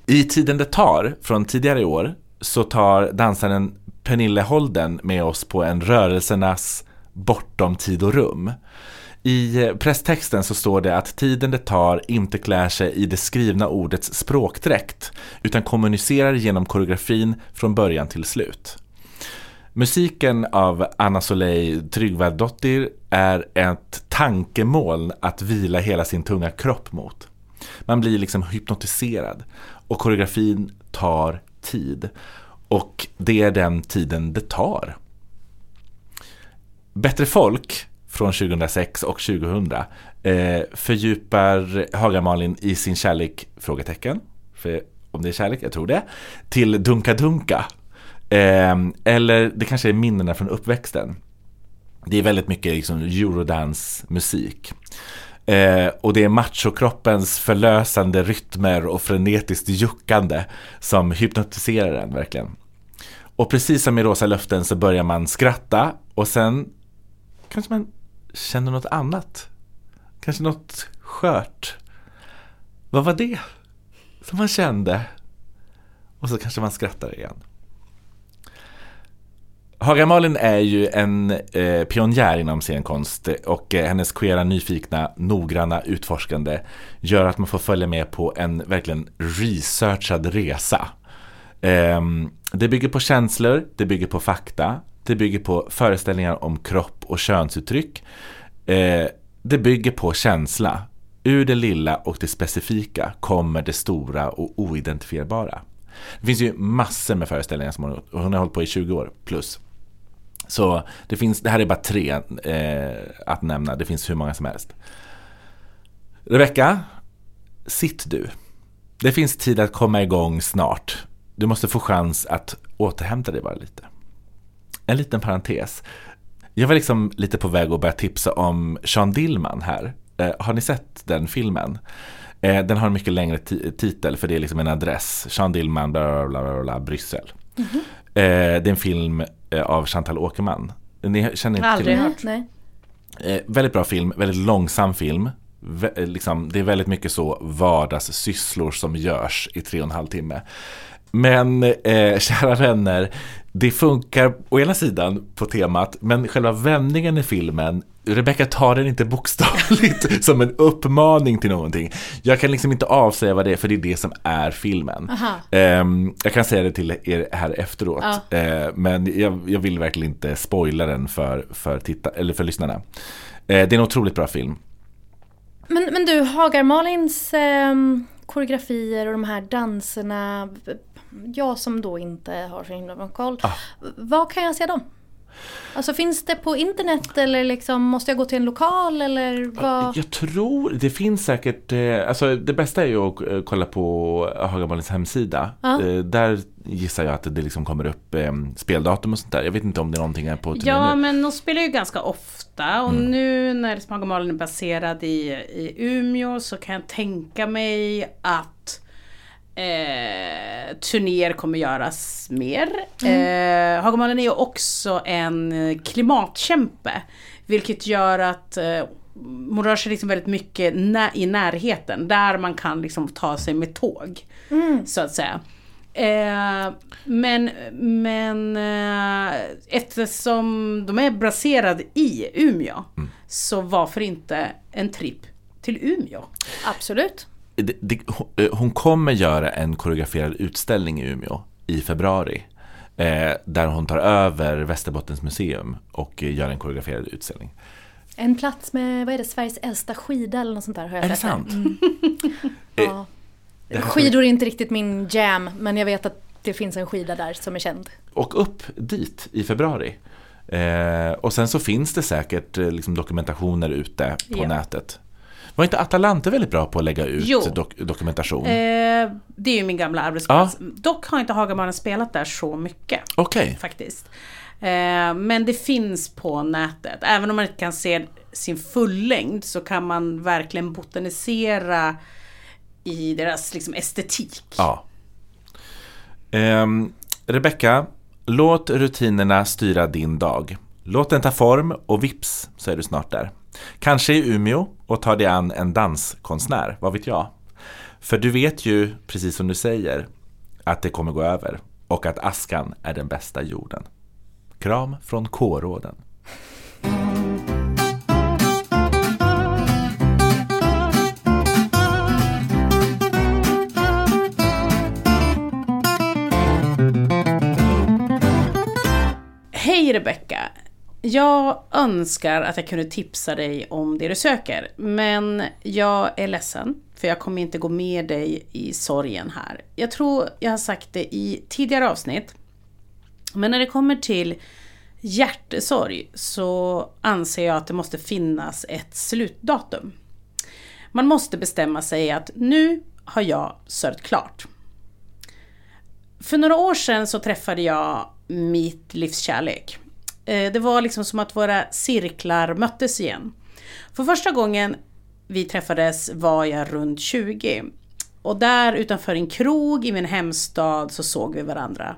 I Tiden det tar från tidigare i år så tar dansaren Pernille Holden med oss på en rörelsernas bortom tid och rum. I presstexten så står det att tiden det tar inte klär sig i det skrivna ordets språkdräkt utan kommunicerar genom koreografin från början till slut. Musiken av Anna Soleil Tryggvadottir är ett tankemoln att vila hela sin tunga kropp mot. Man blir liksom hypnotiserad och koreografin tar tid. Och det är den tiden det tar. Bättre folk från 2006 och 2000 eh, fördjupar Haga-Malin i sin kärlek? Frågetecken. För om det är kärlek, jag tror det. Till Dunka Dunka. Eh, eller det kanske är minnena från uppväxten. Det är väldigt mycket liksom eurodance-musik. Eh, och det är machokroppens förlösande rytmer och frenetiskt juckande som hypnotiserar en verkligen. Och precis som i Rosa löften så börjar man skratta och sen kanske man känner något annat. Kanske något skört. Vad var det som man kände? Och så kanske man skrattar igen. Haga-Malin är ju en eh, pionjär inom scenkonst och eh, hennes queera, nyfikna, noggranna utforskande gör att man får följa med på en verkligen researchad resa. Eh, det bygger på känslor, det bygger på fakta, det bygger på föreställningar om kropp och könsuttryck. Eh, det bygger på känsla. Ur det lilla och det specifika kommer det stora och oidentifierbara. Det finns ju massor med föreställningar som hon har gjort och hon har hållit på i 20 år plus. Så det finns, det här är bara tre eh, att nämna, det finns hur många som helst. Rebecka, sitt du. Det finns tid att komma igång snart. Du måste få chans att återhämta dig bara lite. En liten parentes. Jag var liksom lite på väg att börja tipsa om Sean Dillman här. Eh, har ni sett den filmen? Eh, den har en mycket längre titel för det är liksom en adress. Sean Dillman, bla bla bla, bla Bryssel. Mm -hmm. eh, det är en film eh, av Chantal Åkerman. Ni känner inte Aldrig till hört. Nej. Eh, väldigt bra film, väldigt långsam film. Vä liksom, det är väldigt mycket så vardagssysslor som görs i tre och en halv timme. Men eh, kära vänner, det funkar å ena sidan på temat, men själva vändningen i filmen Rebecca tar den inte bokstavligt som en uppmaning till någonting. Jag kan liksom inte avsäga vad det är, för det är det som är filmen. Um, jag kan säga det till er här efteråt, ja. uh, men jag, jag, vill verkligen inte spoila den för, för, titta, eller för lyssnarna. Uh, det är en otroligt bra film. Men, men du, Hagar Malins eh, koreografier och de här danserna jag som då inte har så himla bra koll. Ah. Var kan jag se dem? Alltså finns det på internet eller liksom måste jag gå till en lokal eller vad? Jag tror, det finns säkert, eh, alltså det bästa är ju att eh, kolla på Hagamalins hemsida. Ah. Där gissar jag att det liksom kommer upp speldatum och sånt där. Jag vet inte om det är någonting här på Ja, nu. men de spelar ju ganska ofta och mm. nu när Hagamalin är baserad i, i Umeå så kan jag tänka mig att Eh, turnéer kommer göras mer. Mm. Eh, Hagamannen är ju också en klimatkämpe. Vilket gör att eh, man rör sig liksom väldigt mycket nä i närheten. Där man kan liksom ta sig med tåg. Mm. Så att säga. Eh, men men eh, eftersom de är baserade i Umeå. Mm. Så varför inte en tripp till Umeå? Absolut det, det, eh, hon kommer göra en koreograferad utställning i Umeå i februari. Eh, där hon tar över Västerbottens museum och eh, gör en koreograferad utställning. En plats med, vad är det, Sveriges äldsta skida eller något sånt där har jag Är det sant? Mm. ja. Skidor är inte riktigt min jam, men jag vet att det finns en skida där som är känd. Och upp dit i februari. Eh, och sen så finns det säkert eh, liksom dokumentationer ute på ja. nätet. Var inte Atalante väldigt bra på att lägga ut dok dokumentation? Eh, det är ju min gamla arbetsplats. Ja. Dock har inte Hagamannen spelat där så mycket. Okej. Okay. Faktiskt. Eh, men det finns på nätet. Även om man inte kan se sin fullängd så kan man verkligen botanisera i deras liksom, estetik. Ja. Eh, Rebecka, låt rutinerna styra din dag. Låt den ta form och vips så är du snart där. Kanske i Umeå och tar dig an en danskonstnär, vad vet jag? För du vet ju, precis som du säger, att det kommer gå över och att askan är den bästa jorden. Kram från K-råden. Hej Rebecka! Jag önskar att jag kunde tipsa dig om det du söker, men jag är ledsen för jag kommer inte gå med dig i sorgen här. Jag tror jag har sagt det i tidigare avsnitt, men när det kommer till hjärtesorg så anser jag att det måste finnas ett slutdatum. Man måste bestämma sig att nu har jag sörjt klart. För några år sedan så träffade jag mitt livs kärlek. Eh, det var liksom som att våra cirklar möttes igen. För första gången vi träffades var jag runt 20. Och där utanför en krog i min hemstad så såg vi varandra.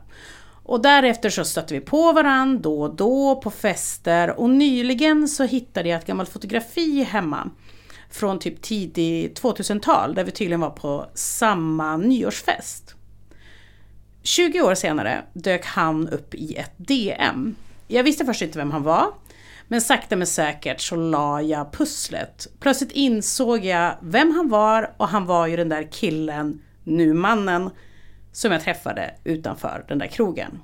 Och därefter så stötte vi på varandra då och då på fester och nyligen så hittade jag ett gammalt fotografi hemma från typ tidig 2000-tal där vi tydligen var på samma nyårsfest. 20 år senare dök han upp i ett DM. Jag visste först inte vem han var, men sakta men säkert så la jag pusslet. Plötsligt insåg jag vem han var och han var ju den där killen, nu mannen, som jag träffade utanför den där krogen.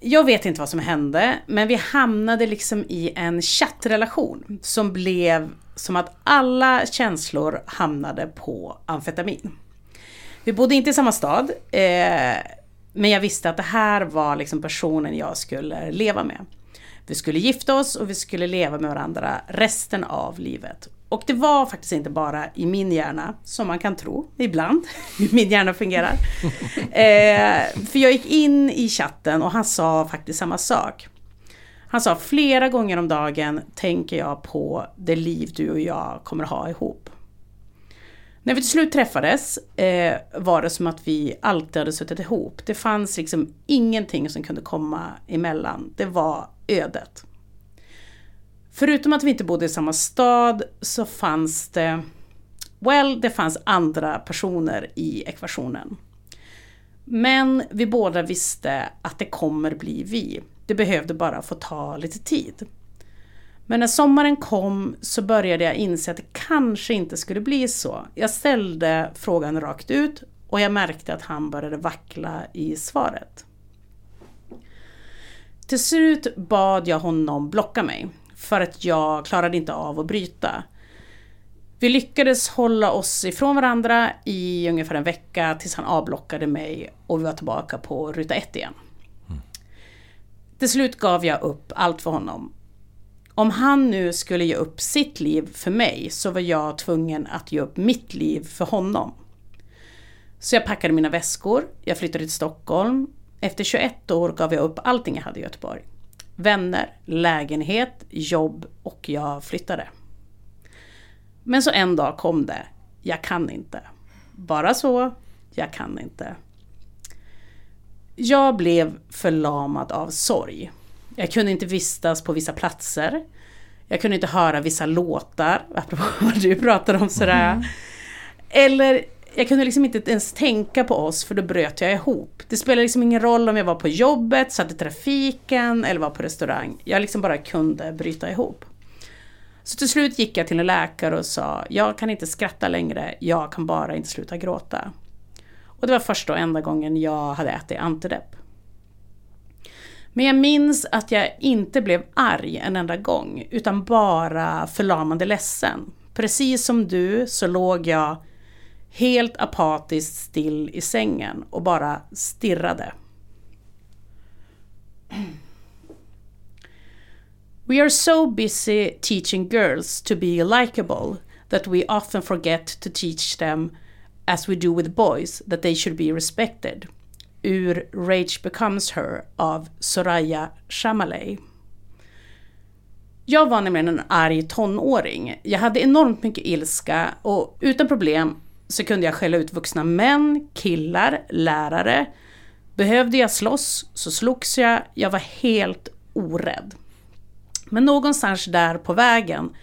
Jag vet inte vad som hände, men vi hamnade liksom i en chattrelation som blev som att alla känslor hamnade på amfetamin. Vi bodde inte i samma stad, eh, men jag visste att det här var liksom personen jag skulle leva med. Vi skulle gifta oss och vi skulle leva med varandra resten av livet. Och det var faktiskt inte bara i min hjärna, som man kan tro ibland, hur min hjärna fungerar. Eh, för jag gick in i chatten och han sa faktiskt samma sak. Han sa flera gånger om dagen tänker jag på det liv du och jag kommer ha ihop. När vi till slut träffades eh, var det som att vi alltid hade suttit ihop. Det fanns liksom ingenting som kunde komma emellan. Det var ödet. Förutom att vi inte bodde i samma stad så fanns det, well, det fanns andra personer i ekvationen. Men vi båda visste att det kommer bli vi. Det behövde bara få ta lite tid. Men när sommaren kom så började jag inse att det kanske inte skulle bli så. Jag ställde frågan rakt ut och jag märkte att han började vackla i svaret. Till slut bad jag honom blocka mig för att jag klarade inte av att bryta. Vi lyckades hålla oss ifrån varandra i ungefär en vecka tills han avblockade mig och vi var tillbaka på ruta ett igen. Till slut gav jag upp allt för honom. Om han nu skulle ge upp sitt liv för mig så var jag tvungen att ge upp mitt liv för honom. Så jag packade mina väskor, jag flyttade till Stockholm. Efter 21 år gav jag upp allting jag hade i Göteborg. Vänner, lägenhet, jobb och jag flyttade. Men så en dag kom det. Jag kan inte. Bara så, jag kan inte. Jag blev förlamad av sorg. Jag kunde inte vistas på vissa platser. Jag kunde inte höra vissa låtar, apropå vad du pratade om sådär. Eller jag kunde liksom inte ens tänka på oss för då bröt jag ihop. Det spelade liksom ingen roll om jag var på jobbet, satt i trafiken eller var på restaurang. Jag liksom bara kunde bryta ihop. Så till slut gick jag till en läkare och sa, jag kan inte skratta längre, jag kan bara inte sluta gråta. Och det var första och enda gången jag hade ätit antidepp. Men jag minns att jag inte blev arg en enda gång, utan bara förlamande ledsen. Precis som du så låg jag helt apatiskt still i sängen och bara stirrade. We are so busy teaching girls to be likable that we often forget to teach them, as we do with boys, that they should be respected. Ur Rage Becomes Her av Soraya Shamaley. Jag var nämligen en arg tonåring. Jag hade enormt mycket ilska och utan problem så kunde jag skälla ut vuxna män, killar, lärare. Behövde jag slåss så slogs jag. Jag var helt orädd. Men någonstans där på vägen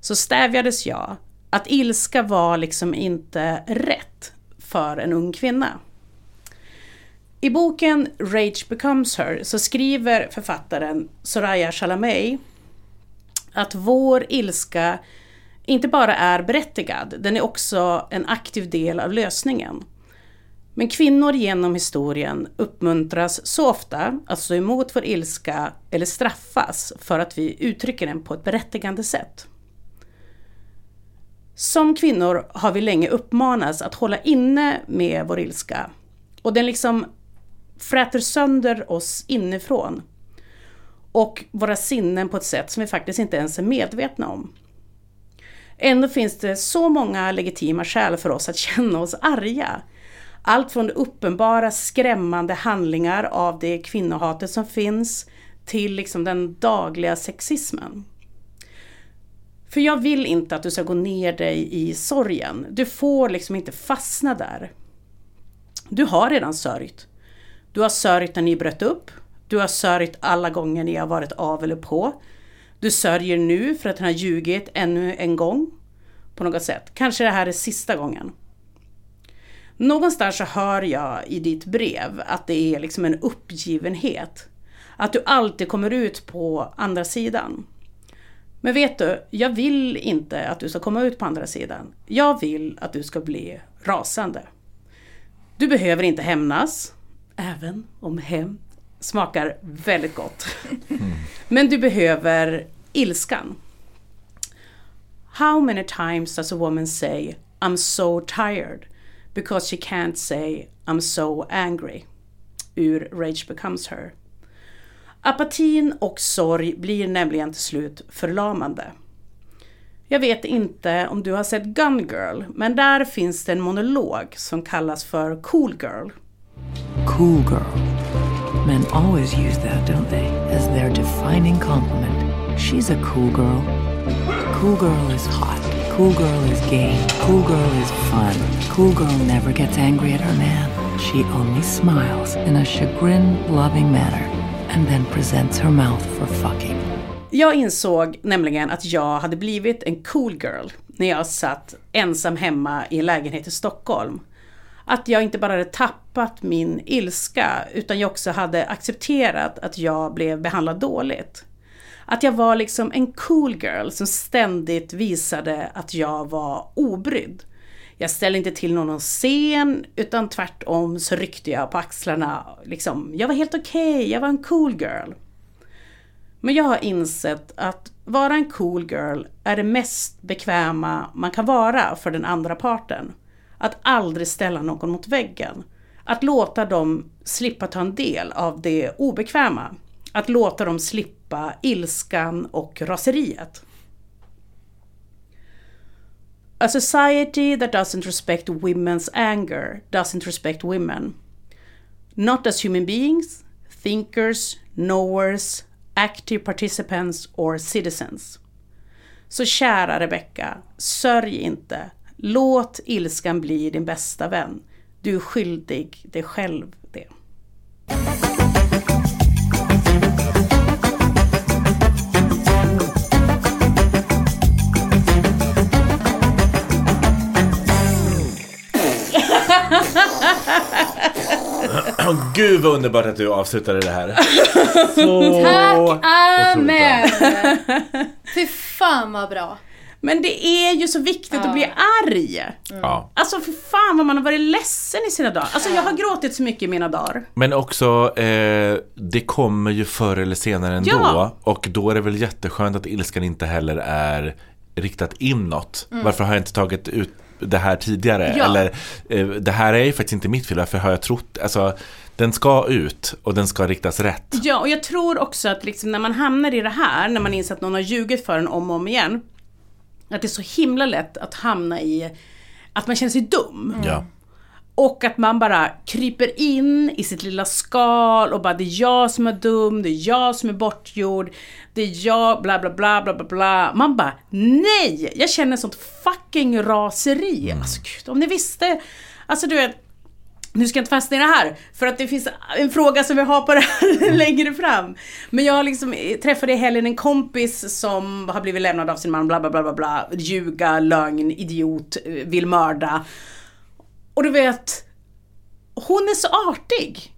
så stävjades jag. Att ilska var liksom inte rätt för en ung kvinna. I boken Rage Becomes Her så skriver författaren Soraya Shalamay att vår ilska inte bara är berättigad, den är också en aktiv del av lösningen. Men kvinnor genom historien uppmuntras så ofta att stå emot vår ilska eller straffas för att vi uttrycker den på ett berättigande sätt. Som kvinnor har vi länge uppmanats att hålla inne med vår ilska och den liksom fräter sönder oss inifrån och våra sinnen på ett sätt som vi faktiskt inte ens är medvetna om. Ändå finns det så många legitima skäl för oss att känna oss arga. Allt från uppenbara skrämmande handlingar av det kvinnohatet som finns till liksom den dagliga sexismen. För jag vill inte att du ska gå ner dig i sorgen. Du får liksom inte fastna där. Du har redan sörjt. Du har sörjt när ni bröt upp. Du har sörjt alla gånger ni har varit av eller på. Du sörjer nu för att han har ljugit ännu en gång. På något sätt. Kanske det här är sista gången. Någonstans så hör jag i ditt brev att det är liksom en uppgivenhet. Att du alltid kommer ut på andra sidan. Men vet du, jag vill inte att du ska komma ut på andra sidan. Jag vill att du ska bli rasande. Du behöver inte hämnas, även om hämnd smakar väldigt gott. Men du behöver ilskan. How many times does a woman say I'm so tired because she can't say I'm so angry? Ur Rage becomes her. Apatin och sorg blir nämligen till slut förlamande. Jag vet inte om du har sett Gun Girl, men där finns det en monolog som kallas för Cool Girl. Cool girl. Men always use that, don't they, as their defining compliment. She's a cool girl. Cool girl is hot. Cool girl is gay. Cool girl is fun. Cool girl never gets angry at her man. She only smiles in a chagrin loving manner and then presents her mouth for fucking. Jag insåg nämligen att jag hade blivit en cool girl när jag satt ensam hemma i en lägenhet i Stockholm. Att jag inte bara hade tappat min ilska utan jag också hade accepterat att jag blev behandlad dåligt. Att jag var liksom en cool girl som ständigt visade att jag var obrydd. Jag ställde inte till någon scen utan tvärtom så ryckte jag på axlarna. Liksom, jag var helt okej, okay, jag var en cool girl. Men jag har insett att vara en cool girl är det mest bekväma man kan vara för den andra parten. Att aldrig ställa någon mot väggen. Att låta dem slippa ta en del av det obekväma. Att låta dem slippa ilskan och raseriet. A society that doesn't respect women's anger doesn't respect women. Not as human beings, thinkers, knowers, active participants or citizens. Så kära Rebecka, sörj inte. Låt ilskan bli din bästa vän. Du är skyldig dig själv det. Gud vad underbart att du avslutade det här. Så Tack Amen! Fy fan vad bra. Men det är ju så viktigt att bli arg. Ja. Alltså för fan vad man har varit ledsen i sina dagar. Alltså jag har gråtit så mycket i mina dagar. Men också, eh, det kommer ju förr eller senare ändå. Ja. Och då är det väl jätteskönt att ilskan inte heller är riktat inåt. Mm. Varför har jag inte tagit ut det här tidigare? Ja. Eller, eh, det här är ju faktiskt inte mitt fel, varför har jag trott, alltså den ska ut och den ska riktas rätt. Ja, och jag tror också att liksom när man hamnar i det här, när man inser att någon har ljugit för en om och om igen, att det är så himla lätt att hamna i att man känner sig dum. Ja. Och att man bara kryper in i sitt lilla skal och bara det är jag som är dum, det är jag som är bortgjord, det är jag, bla bla bla bla bla bla. Man bara nej! Jag känner sånt fucking raseri. Alltså gud, om ni visste. Alltså du vet, nu ska jag inte fastna i det här, för att det finns en fråga som vi har på det här längre fram. Men jag liksom träffade i helgen en kompis som har blivit lämnad av sin man, bla bla bla bla bla, ljuga, lögn, idiot, vill mörda. Och du vet, hon är så artig.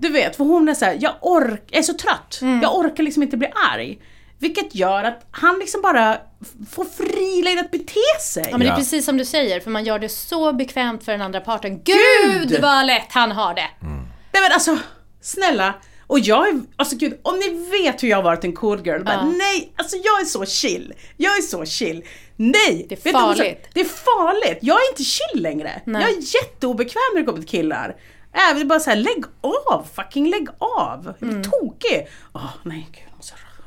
Du vet, för hon är så här, jag ork, är så trött. Jag orkar liksom inte bli arg. Vilket gör att han liksom bara får fri lejd att bete sig. Ja men det är precis som du säger, för man gör det så bekvämt för den andra parten. Gud! Gud vad lätt han har det! Nej men alltså, snälla. Och jag är, alltså gud, om ni vet hur jag har varit en cool girl. Bara, Ja. nej, alltså jag är så chill. Jag är så chill. Nej! Det är vet du farligt. Det är farligt. Jag är inte chill längre. Nej. Jag är jätteobekväm när det kommer till killar. Även är bara såhär, lägg av! Fucking lägg av! Jag Mm. blir tokig. Åh nej gud,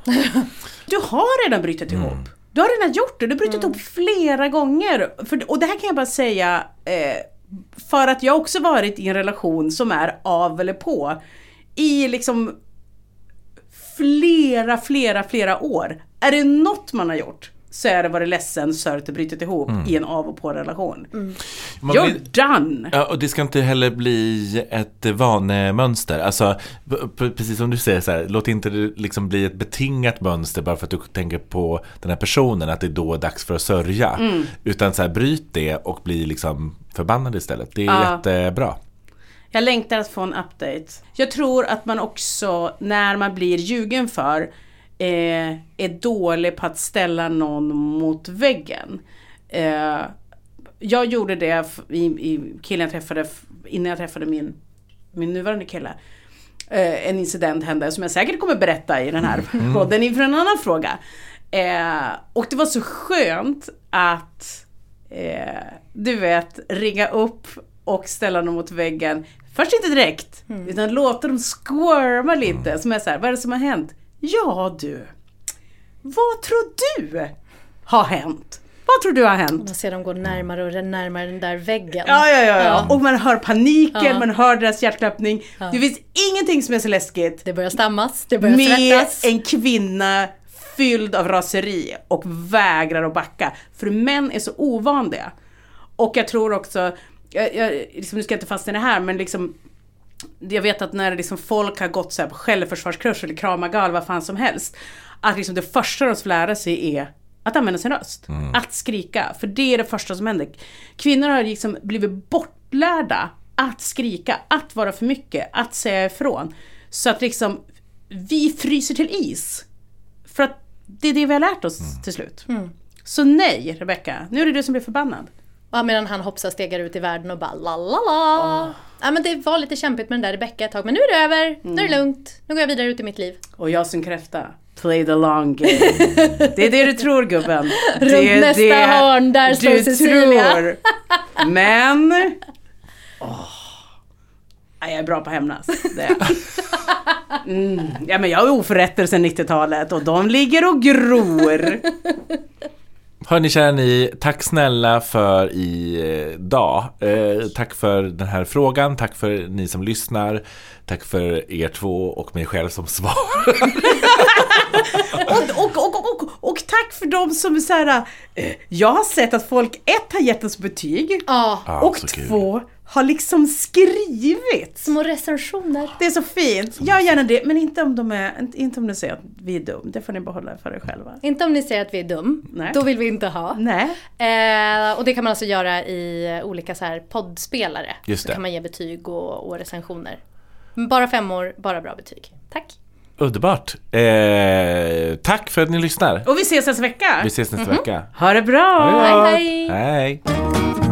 Du har redan brutit ihop. Du har redan gjort det. Du har brutit ihop flera gånger. För, och det här kan jag bara säga eh, för att jag också varit i en relation som är av eller på. I liksom flera, flera, flera år. Är det något man har gjort så är det varit ledsen, sörjt och brutit ihop i en av och på relation. Man You're blir- done! Ja, och det ska inte heller bli ett vanemönster. Alltså, precis som du säger, så här, låt inte det liksom bli ett betingat mönster bara för att du tänker på den här personen, att det är då dags för att sörja. Mm. Utan så här, bryt det och bli liksom förbannad istället. Det är Ja. jättebra. Jag längtar att få en update. Jag tror att man också, när man blir ljugen för, eh, är dålig på att ställa någon mot väggen. Eh, jag gjorde det i, i killen jag träffade, innan jag träffade min, min nuvarande kille. Eh, en incident hände som jag säkert kommer berätta i den här podden inför en annan fråga. Eh, och det var så skönt att eh, du vet, ringa upp och ställa dem mot väggen. Först inte direkt, utan låta dem squirma lite. Som är så här, vad är det som har hänt? Ja du, vad tror du har hänt? Vad tror du har hänt? Man ser dem gå närmare och närmare den där väggen. Ja, ja, ja, ja. Och man hör paniken, Ja. man hör deras hjärtklappning. Det finns ingenting som är så läskigt Det börjar stammas, det börjar med svettas. en kvinna fylld av raseri och vägrar att backa. För män är så ovanliga. Och jag tror också, jag, jag, liksom, nu ska jag inte fastna i det här, men liksom jag vet att när liksom folk har gått så här på självförsvarskurs eller kramagal, vad fan som helst. Att liksom det första de får lära sig är att använda sin röst. Att skrika. För det är det första som händer. Kvinnor har liksom blivit bortlärda att skrika, att vara för mycket, att säga ifrån. Så att liksom vi fryser till is. För att det är det vi har lärt oss till slut. Så nej, Rebecca. Nu är det du som blir förbannad. Ja, medan han hoppsar stegar ut i världen och bara la la la. Ja men det var lite kämpigt med den där Rebecca ett tag men nu är det över, nu är det lugnt, nu går jag vidare ut i mitt liv. Och jag som kräfta. Play the long game. Det är det du tror gubben. Det Runt är nästa det hörn, där står Cecilia. tror. Men... Ja, jag är bra på att hämnas. Det är. Mm. Ja, men jag har oförrätter sedan 90-talet och de ligger och gror. Hörni kära ni, tack snälla för idag. Eh, tack för den här frågan, tack för ni som lyssnar, tack för er två och mig själv som svarar. Och, och, och, och, och, tack för de som är så här. eh, Jag har sett att folk ett har gett oss betyg Ja, och så kul. Har liksom skrivit. små recensioner. Det är så fint. Gör gärna det, men inte om de, är, inte- om de säger att vi är dum. Det får ni behålla för er själva. Inte om ni säger att vi är dum, Nej. då vill vi inte ha. Nej. Eh, och det kan man alltså göra i olika så här poddspelare. Just det. kan man ge betyg och, och recensioner. Bara femmor, bara bra betyg. Tack. Underbart. Eh, tack för att ni lyssnar. Och vi ses nästa vecka. Vi ses nästa vecka. Ha det bra! Hej då. Hej, hej. Hej.